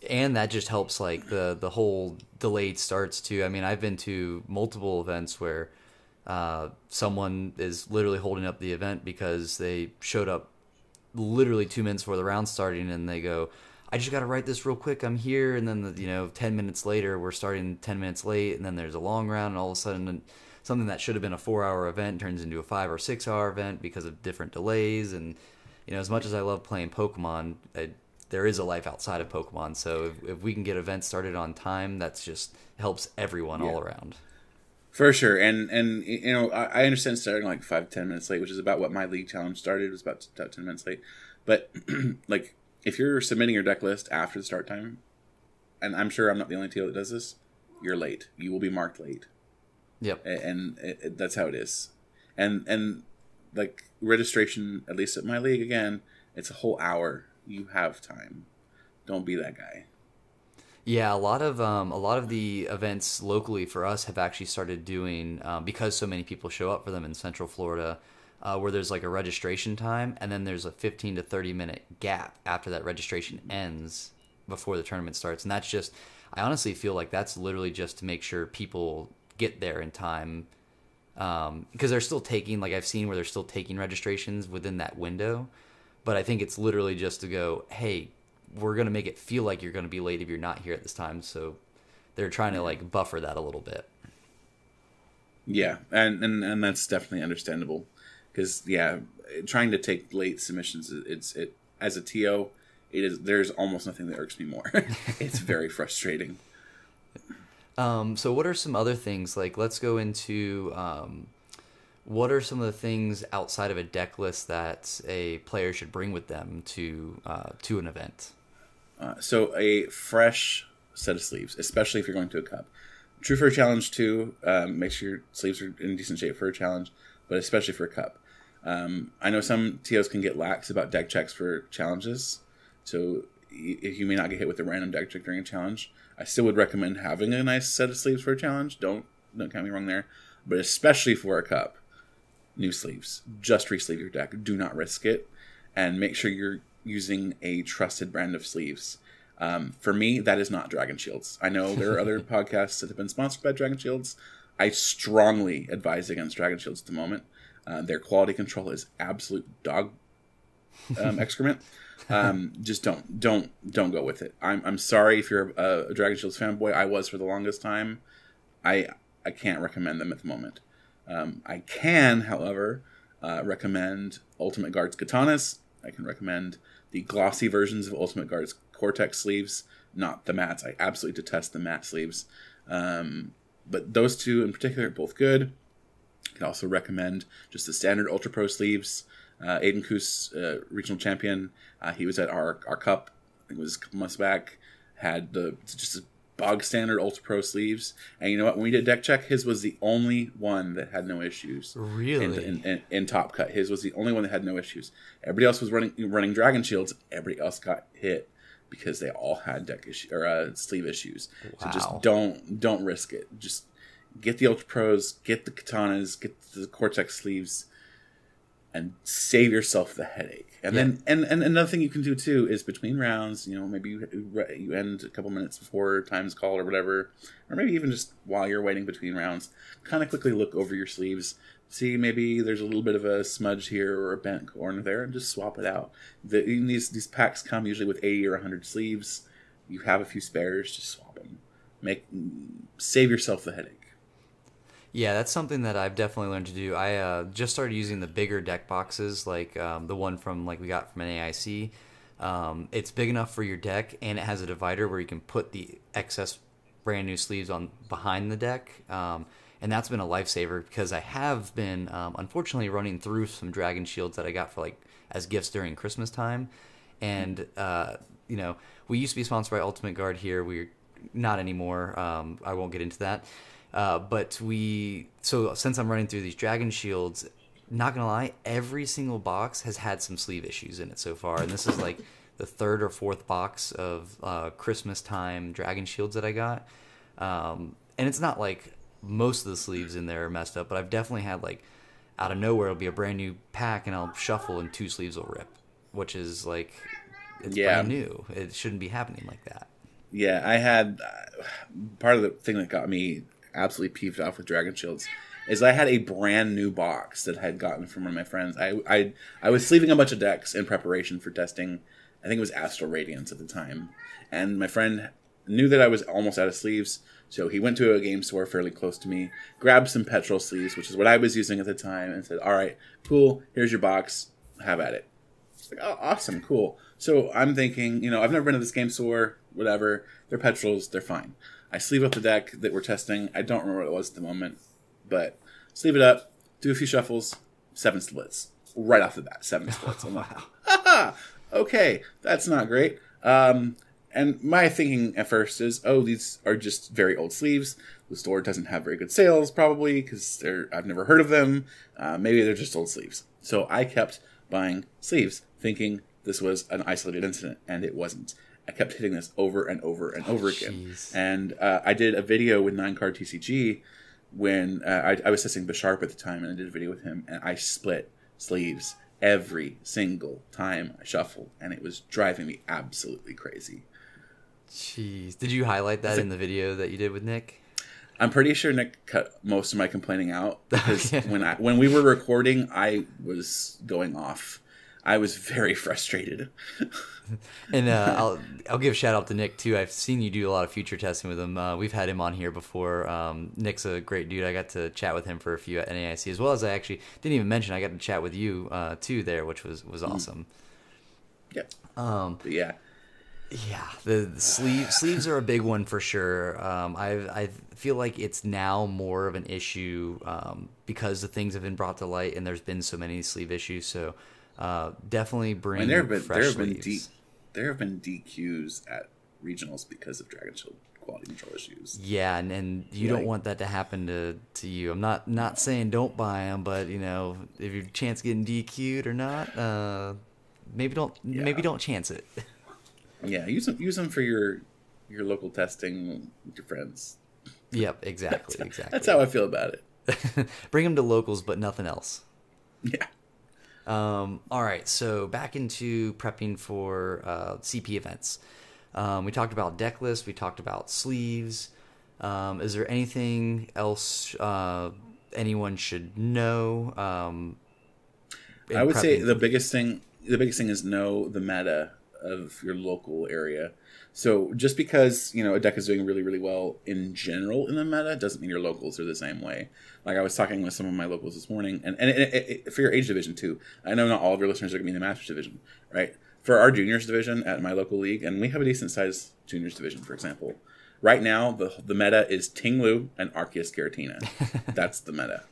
And that just helps like the the whole delayed starts too. I mean, I've been to multiple events where uh, someone is literally holding up the event because they showed up literally two minutes before the round starting and they go, I just got to write this real quick. I'm here. And then, the, you know, 10 minutes later, we're starting 10 minutes late. And then there's a long round. And all of a sudden, something that should have been a four hour event turns into a five or six hour event because of different delays. And, you know, as much as I love playing Pokemon, I, there is a life outside of Pokemon. So if, if, we can get events started on time, that's just helps everyone yeah. all around. For sure, and and you know I, I understand starting like five ten minutes late, which is about what my league challenge started. It was about, about ten minutes late, but like if you're submitting your deck list after the start time, and I'm sure I'm not the only TL that does this, you're late. You will be marked late. Yep, and, and it, it, that's how it is. And and like registration, at least at my league, again, it's a whole hour. You have time. Don't be that guy. Yeah, a lot of um, a lot of the events locally for us have actually started doing um, because so many people show up for them in Central Florida, uh, where there's like a registration time and then there's a 15 to 30 minute gap after that registration ends before the tournament starts, and that's just I honestly feel like that's literally just to make sure people get there in time because um, they're still taking like I've seen where they're still taking registrations within that window, but I think it's literally just to go, hey, we're going to make it feel like you're going to be late if you're not here at this time. So they're trying to like buffer that a little bit. Yeah, and and, and that's definitely understandable because yeah, trying to take late submissions, it's it as a TO, it is there's almost nothing that irks me more. it's very frustrating. Um, so what are some other things like? Let's go into um, what are some of the things outside of a deck list that a player should bring with them to uh, to an event? Uh, so a fresh set of sleeves, especially if you're going to a cup. True for a challenge too. Um, make sure your sleeves are in decent shape for a challenge, but especially for a cup. Um, I know some TOs can get lax about deck checks for challenges, so if you may not get hit with a random deck check during a challenge, I still would recommend having a nice set of sleeves for a challenge. Don't don't get me wrong there, but especially for a cup, new sleeves. Just re-sleeve your deck. Do not risk it, and make sure you're using a trusted brand of sleeves. Um, for me, that is not Dragon Shields. I know there are other podcasts that have been sponsored by Dragon Shields. I strongly advise against Dragon Shields at the moment. Uh, their quality control is absolute dog um, excrement. Um, just don't, don't, don't go with it. I'm, I'm sorry if you're a, a, Dragon Shields fanboy. I was for the longest time. I, I can't recommend them at the moment. Um, I can, however, uh, recommend Ultimate Guards katanas. I can recommend the glossy versions of Ultimate Guard's Cortex sleeves, not the mats. I absolutely detest the matte sleeves. Um, but those two in particular are both good. I can also recommend just the standard Ultra Pro sleeves. Uh, Aiden Koos, uh, regional champion, uh, he was at our, our cup, I think it was a couple months back, had the just a bog standard Ultra Pro sleeves. And you know what? When we did deck check, his was the only one that had no issues. Really? In, in, in, in, top cut, his was the only one that had no issues. Everybody else was running running Dragon Shields. Everybody else got hit because they all had deck issue or uh, sleeve issues. Wow. So just don't don't risk it. Just get the Ultra Pros, get the katanas, get the Cortex sleeves, and save yourself the headache. And yeah. then, and, and another thing you can do too is between rounds, you know, maybe you, you end a couple minutes before time's called or whatever, or maybe even just while you're waiting between rounds, kind of quickly look over your sleeves, see maybe there's a little bit of a smudge here or a bent corner there, and just swap it out. The, these these packs come usually with 80 or 100 sleeves. You have a few spares, just swap them. Make save yourself the headache. Yeah, that's something that I've definitely learned to do. I uh, just started using the bigger deck boxes, like um, the one from like we got from an AIC. Um, it's big enough for your deck, and it has a divider where you can put the excess brand new sleeves on behind the deck. Um, and that's been a lifesaver because I have been um, unfortunately running through some dragon shields that I got for like as gifts during Christmas time, and uh, you know we used to be sponsored by Ultimate Guard here. We're not anymore. Um, I won't get into that. Uh, but we so since I'm running through these dragon shields, not gonna lie, every single box has had some sleeve issues in it so far, and this is like the third or fourth box of uh, Christmas time dragon shields that I got. Um, and it's not like most of the sleeves in there are messed up, but I've definitely had like out of nowhere it'll be a brand new pack and I'll shuffle and two sleeves will rip, which is like it's Yeah. brand new. It shouldn't be happening like that. Yeah, I had uh, part of the thing that got me absolutely peeved off with Dragon Shields is I had a brand new box that I had gotten from one of my friends. I I I was sleeving a bunch of decks in preparation for testing. I think it was Astral Radiance at the time, and my friend knew that I was almost out of sleeves, so he went to a game store fairly close to me, grabbed some petrol sleeves, which is what I was using at the time, and said, "All right, cool. Here's your box. Have at it." It's like, oh, awesome, cool. So I'm thinking, you know, I've never been to this game store, whatever. They're petrols, they're fine. I sleeve up the deck that we're testing. I don't remember what it was at the moment, but sleeve it up, do a few shuffles, seven splits. Right off the bat, seven splits. I'm like, haha, okay, that's not great. Um, and my thinking at first is, oh, these are just very old sleeves. The store doesn't have very good sales, probably because they're I've never heard of them. Uh, maybe they're just old sleeves. So I kept buying sleeves, thinking this was an isolated incident, and it wasn't. I kept hitting this over and over and over again. jeez. And uh, I did a video with Nine Card TCG when uh, I, I was testing Bisharp at the time, and I did a video with him, and I split sleeves every single time I shuffled, and it was driving me absolutely crazy. Jeez, did you highlight that in the video that you did with Nick? I'm pretty sure Nick cut most of my complaining out because when I when we were recording, I was going off. I was very frustrated. And uh, I'll I'll give a shout out to Nick too. I've seen you do a lot of future testing with him. Uh, we've had him on here before. Um, Nick's a great dude. I got to chat with him for a few at NAIC as well as I actually didn't even mention I got to chat with you uh, too there, which was was awesome. yeah, Um, yeah, yeah, the, the sleeve sleeves are a big one for sure. Um, I I feel like it's now more of an issue um, because the things have been brought to light and there's been so many sleeve issues. So uh, definitely bring and there have been fresh there have been. D, there have been DQs at regionals because of Dragon Shield quality control issues. Yeah, and, and you don't want that to happen to, to you. I'm not not saying don't buy them, but you know if your chance getting DQ'd or not, uh, maybe don't maybe don't chance it. Yeah, use them use them for your your local testing with your friends. yep, exactly, exactly. That's how I feel about it. Bring them to locals, but nothing else. Yeah. Um, all right, so back into prepping for uh, CP events. Um, we talked about deck lists. We talked about sleeves. Um, is there anything else uh, anyone should know? Um, I would say the biggest thing the biggest thing is know the meta of your local area. So just because you know a deck is doing really really well in general in the meta doesn't mean your locals are the same way. Like I was talking with some of my locals this morning, and and it, it, it- for your age division too. I know not all of your listeners are going to be in the Masters division, right? For our juniors division at my local league, and we have a decent sized juniors division, for example. Right now, the the meta is Ting-Lu and Arceus Giratina. That's the meta.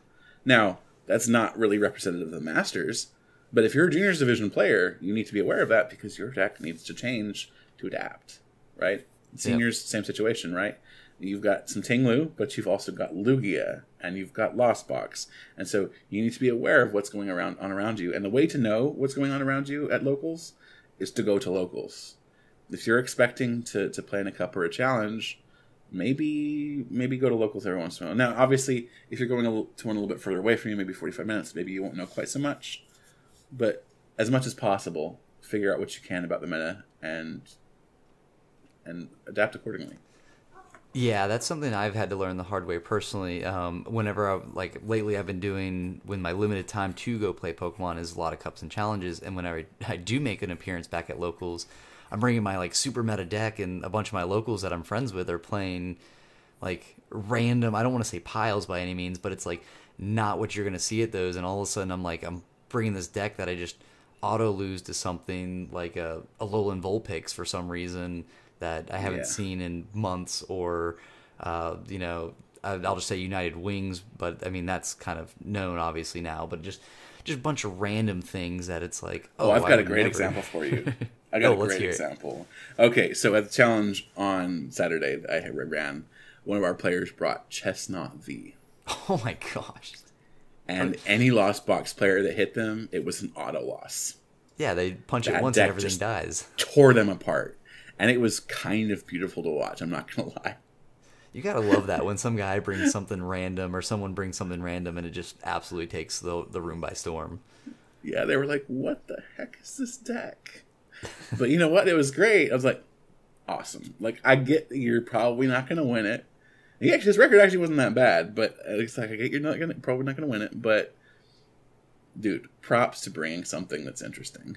Now, that's not really representative of the Masters, but if you're a juniors division player, you need to be aware of that because your deck needs to change to adapt, right? Seniors, same situation, right? You've got some Ting-Lu, but you've also got Lugia and you've got Lost Box. And so you need to be aware of what's going around on around you. And the way to know what's going on around you at locals is to go to locals. If you're expecting to, to play in a cup or a challenge, maybe maybe go to locals every once in a while. Now, obviously, if you're going to one a little bit further away from you, maybe 45 minutes, maybe you won't know quite so much. But as much as possible, figure out what you can about the meta and and adapt accordingly. Yeah, that's something I've had to learn the hard way personally. Um, whenever I like lately, I've been doing with my limited time to go play Pokemon is a lot of cups and challenges. And whenever I do make an appearance back at locals, I'm bringing my like super meta deck, and a bunch of my locals that I'm friends with are playing like random. I don't want to say piles by any means, but it's like not what you're gonna see at those. And all of a sudden, I'm like I'm bringing this deck that I just auto lose to something like a Alolan Vulpix for some reason that I haven't Yeah. seen in months, or uh, you know, I- I'll just say United Wings, but I mean that's kind of known obviously now, but just just a bunch of random things that it's like, Oh, oh, I've got a great never- example for you. I got Oh, a great it. example. Okay, so at the challenge on Saturday that I ran, one of our players brought Chesnaught V. Oh my gosh. And any lost box player that hit them, it was an auto loss. Yeah, they punch it once and everything just- dies. Tore them apart. And it was kind of beautiful to watch, I'm not going to lie. You gotta love that when some guy brings something random or someone brings something random and it just absolutely takes the the room by storm. Yeah, they were like, what the heck is this deck? But you know what? It was great. I was like, awesome. Like, I get that you're probably not going to win it. Actually, his record actually wasn't that bad, but it's like, I get you're not gonna, probably not going to win it. But, dude, props to bringing something that's interesting.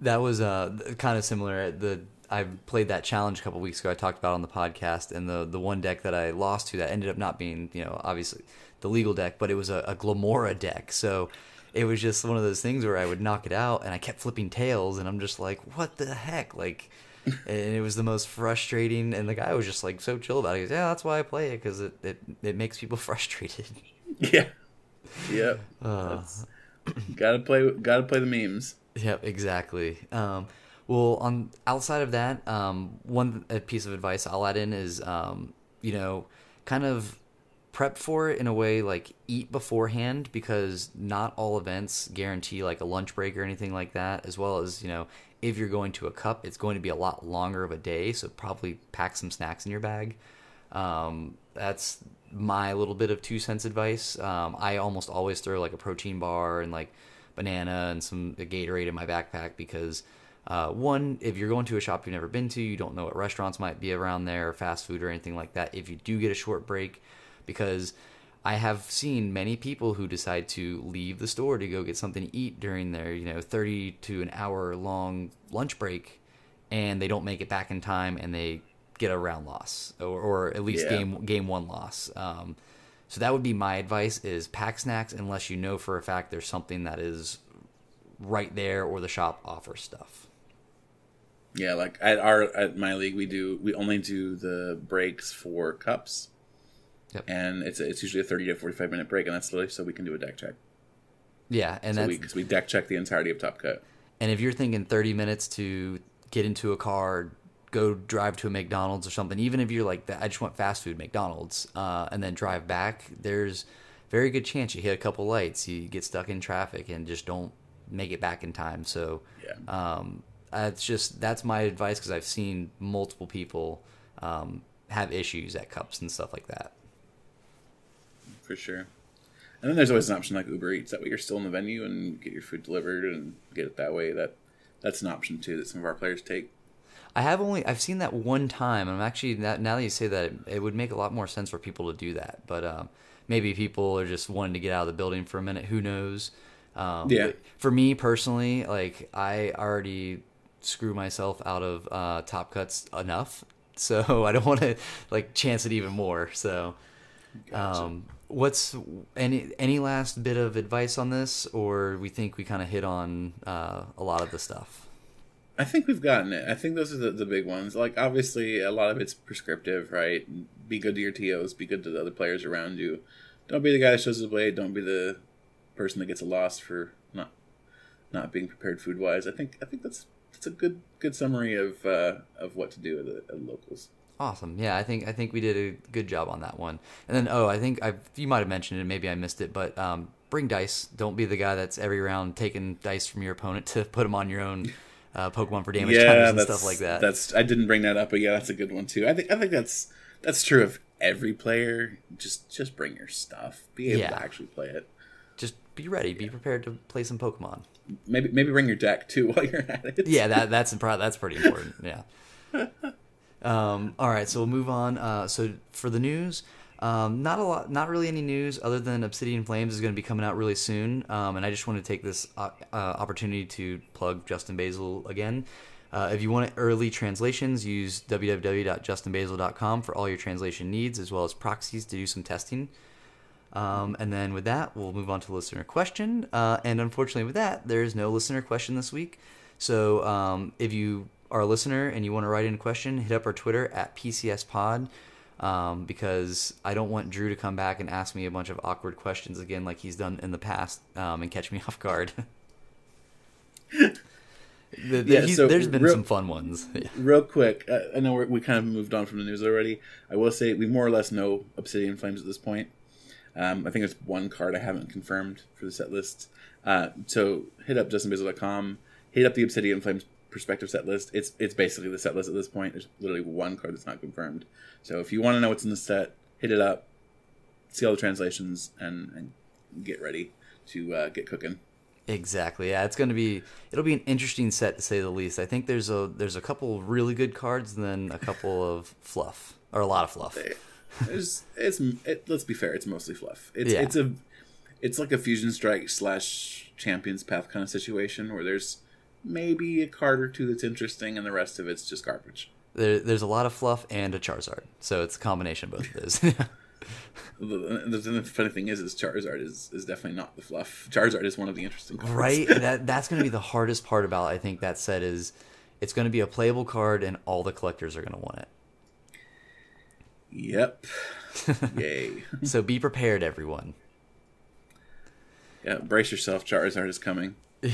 That was uh kind of similar. The I played that challenge a couple weeks ago. I talked about on the podcast, and the the one deck that I lost to that ended up not being you know obviously the legal deck, but it was a, a Glamora deck. So it was just one of those things where I would knock it out, and I kept flipping tails, and I'm just like, what the heck, like. and it was the most frustrating, and the guy was just like so chill about it. He goes, "Yeah, that's why I play it because it, it it makes people frustrated." Yeah. yeah. Uh, gotta play, gotta play the memes. Yep, exactly. Um, well, on outside of that, um, one piece of advice I'll add in is, um, you know, kind of prep for it in a way like eat beforehand because not all events guarantee like a lunch break or anything like that. As well as you know, if you're going to a cup, it's going to be a lot longer of a day, so probably pack some snacks in your bag. Um, that's my little bit of two cents advice. Um, I almost always throw like a protein bar and like banana and some Gatorade in my backpack because uh, one, if you're going to a shop you've never been to, you don't know what restaurants might be around there, fast food or anything like that. If you do get a short break, because I have seen many people who decide to leave the store to go get something to eat during their you know 30 to an hour long lunch break, and they don't make it back in time and they get a round loss or, or at least Yeah. game game one loss. Um, so that would be my advice: is pack snacks unless you know for a fact there's something that is right there or the shop offers stuff. Yeah, like at our at my league, we do we only do the breaks for cups, Yep. and it's it's usually a thirty to forty five minute break, and that's literally so we can do a deck check. Yeah, and So that's we, 'cause we deck check the entirety of Top Cut. And if you're thinking 30 minutes to get into a car, go drive to a McDonald's or something, even if you're like, I just want fast food, McDonald's, uh, and then drive back, there's very good chance you hit a couple lights, you get stuck in traffic, and just don't make it back in time. So, Yeah. um, that's just that's my advice because I've seen multiple people um, have issues at cups and stuff like that. for sure. And then there's always an option like Uber Eats. That way you're still in the venue and get your food delivered and get it that way. That that's an option too that some of our players take. I have only I've seen that one time. I'm actually now now that you say that, it would make a lot more sense for people to do that. But um, maybe people are just wanting to get out of the building for a minute. Who knows? Um, Yeah. For me personally, like I already screw myself out of uh, top cuts enough, so I don't want to like chance it even more. So, um, what's any any last bit of advice on this, or we think we kind of hit on uh, a lot of the stuff? I think we've gotten it. I think those are the, the big ones. Like obviously a lot of it's prescriptive, right? Be good to your TOs, be good to the other players around you. Don't be the guy that shows the blade, don't be the person that gets a loss for not not being prepared food wise. I think I think that's that's a good good summary of uh, of what to do at the, at locals. Awesome. Yeah, I think I think we did a good job on that one. And then oh, I think I you might have mentioned it, maybe I missed it, but um, bring dice. Don't be the guy that's every round taking dice from your opponent to put them on your own uh, Pokemon for damage counters and stuff like that. That's I didn't bring that up, but yeah, that's a good one too. I think I think that's that's true of every player. Just just bring your stuff. Be able Yeah. to actually play it. Just be ready. Be prepared to play some Pokemon. Maybe maybe bring your deck too while you're at it. Yeah, that that's that's pretty important. Yeah. Um, all right, so we'll move on. Uh, so for the news, um, not a lot, not really any news other than Obsidian Flames is going to be coming out really soon. Um, and I just want to take this uh, opportunity to plug Justin Basil again. Uh, if you want early translations, use www.justinbasil.com for all your translation needs, as well as proxies to do some testing. Um, and then with that, we'll move on to listener question. Uh, and unfortunately, with that, there is no listener question this week. So um, if you are a listener and you want to write in a question, hit up our Twitter at PCSPod um, because I don't want Drew to come back and ask me a bunch of awkward questions again, like he's done in the past, um, and catch me off guard. the, the, Yeah, so there's been real- some fun ones. Yeah. Real quick, I know we're, we kind of moved on from the news already. I will say we more or less know Obsidian Flames at this point. Um, I think there's one card I haven't confirmed for the set list. Uh, so hit up justinbasil.com, hit up the Obsidian Flames perspective set list. It's it's basically the set list at this point. There's literally one card that's not confirmed. So if you want to know what's in the set, hit it up, see all the translations, and, and get ready to uh, get cooking. Exactly. Yeah, it's going to be it'll be an interesting set to say the least. I think there's a there's a couple really good cards and then a couple of fluff or a lot of fluff. There's, it's it, let's be fair, it's mostly fluff. It's Yeah. it's a it's like a fusion strike slash champions path kind of situation where there's maybe a card or two that's interesting and the rest of it's just garbage. There, there's a lot of fluff and a Charizard, so it's a combination of both of those. The, the, the funny thing is, is Charizard is, is definitely not the fluff. Charizard is one of the interesting cards. right? That that's going to be the hardest part about I think that set is it's going to be a playable card and all the collectors are going to want it. Yep. Yay. So be prepared, everyone. Yeah, brace yourself. Charizard is coming.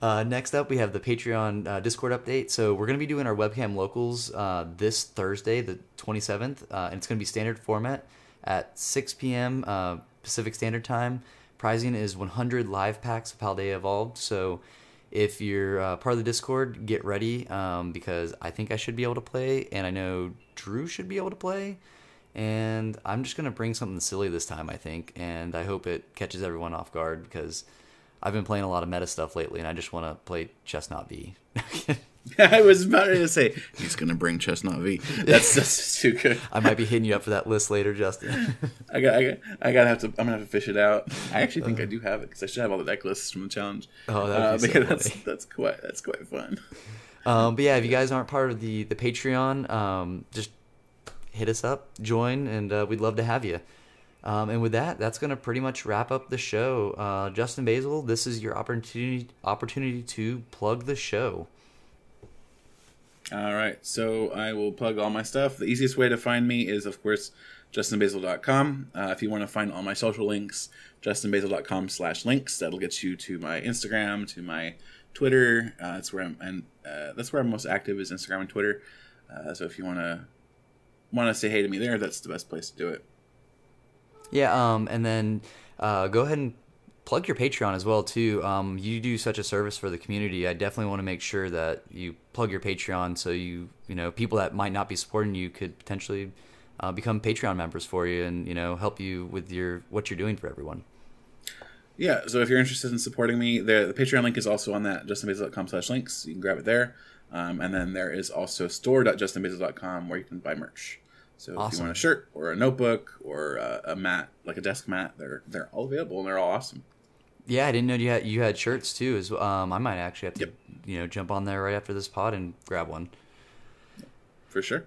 Uh, next up, we have the Patreon uh, Discord update. So we're going to be doing our webcam locals uh, this Thursday, the 27th, uh, and it's going to be standard format at 6 p.m. Uh, Pacific Standard Time. Pricing is 100 live packs of Paldea Evolved. So if you're uh, part of the Discord, get ready um, because I think I should be able to play, and I know Drew should be able to play. And I'm just going to bring something silly this time, I think, and I hope it catches everyone off guard because I've been playing a lot of meta stuff lately, and I just want to play Chesnaught V. I was about to say he's gonna bring Chesnaught V. That's that's too good. I might be hitting you up for that list later, Justin. I got, I got, I gotta have to. I'm gonna have to fish it out. I actually think I do have it because I should have all the deck lists from the challenge. Oh, that'd uh, be so that's that's quite that's quite fun. um, but yeah, if you guys aren't part of the the Patreon, um, just hit us up, join, and uh, we'd love to have you. Um, and with that, that's gonna pretty much wrap up the show. Uh, Justin Basil, this is your opportunity opportunity to plug the show. All right, so I will plug all my stuff. The easiest way to find me is, of course, justinbasil.com. Uh, if you want to find all my social links, justinbasil.com slash links. That'll get you to my Instagram, to my Twitter. Uh, that's where I'm, and uh, that's where I'm most active is Instagram and Twitter. Uh, so if you want to want to say hey to me there, that's the best place to do it. Yeah, um, and then uh, go ahead and plug your Patreon as well too. Um, you do such a service for the community. I definitely want to make sure that you plug your Patreon so you you know people that might not be supporting you could potentially uh, become Patreon members for you and you know help you with your what you're doing for everyone. Yeah, so if you're interested in supporting me, the, the Patreon link is also on that justinbasil.com slash links. You can grab it there. Um, and then there is also store.justinbasil.com where you can buy merch. So if you want a shirt or a notebook or a, a mat, like a desk mat, they're they're all available and they're all awesome. Yeah, I didn't know you had you had shirts too. As um, I might actually have to Yep. you know jump on there right after this pod and grab one. For sure.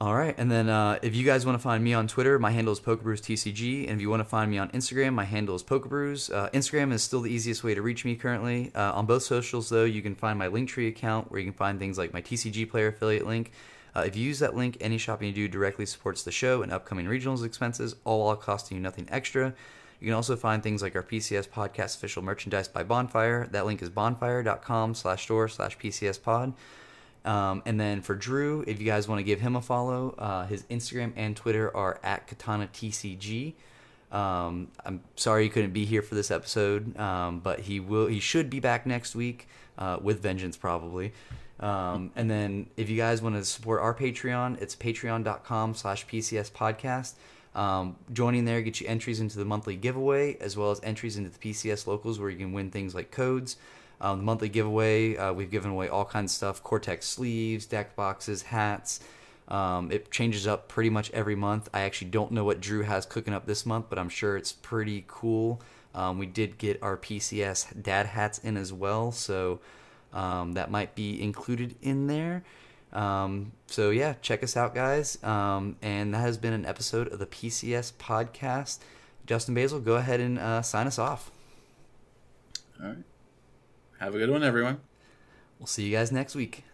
All right, and then uh, if you guys want to find me on Twitter, my handle is PokebrewsTCG, and if you want to find me on Instagram, my handle is Pokebrews. Uh, Instagram is still the easiest way to reach me currently. Uh, on both socials, though, you can find my Linktree account where you can find things like my TCG player affiliate link. Uh, if you use that link, any shopping you do directly supports the show and upcoming regionals expenses, all while costing you nothing extra. You can also find things like our PCS podcast official merchandise by Bonfire. That link is bonfire.com slash store slash PCS pod. Um, and then for Drew, if you guys want to give him a follow, uh, his Instagram and Twitter are at Katana TCG. Um, I'm sorry he couldn't be here for this episode, um, but he will. He should be back next week uh, with vengeance, probably. Um, and then if you guys want to support our Patreon, it's patreon.com slash PCS podcast. Um, joining there gets you entries into the monthly giveaway as well as entries into the PCS locals where you can win things like codes. Um, the monthly giveaway, uh, we've given away all kinds of stuff: Cortex sleeves, deck boxes, hats. Um, it changes up pretty much every month. I actually don't know what Drew has cooking up this month, but I'm sure it's pretty cool. Um, we did get our PCS dad hats in as well, so um, that might be included in there. Um, so yeah, check us out, guys. Um, and that has been an episode of the PCS podcast. Justin Basil, go ahead and uh, sign us off. All right. Have a good one, everyone. We'll see you guys next week.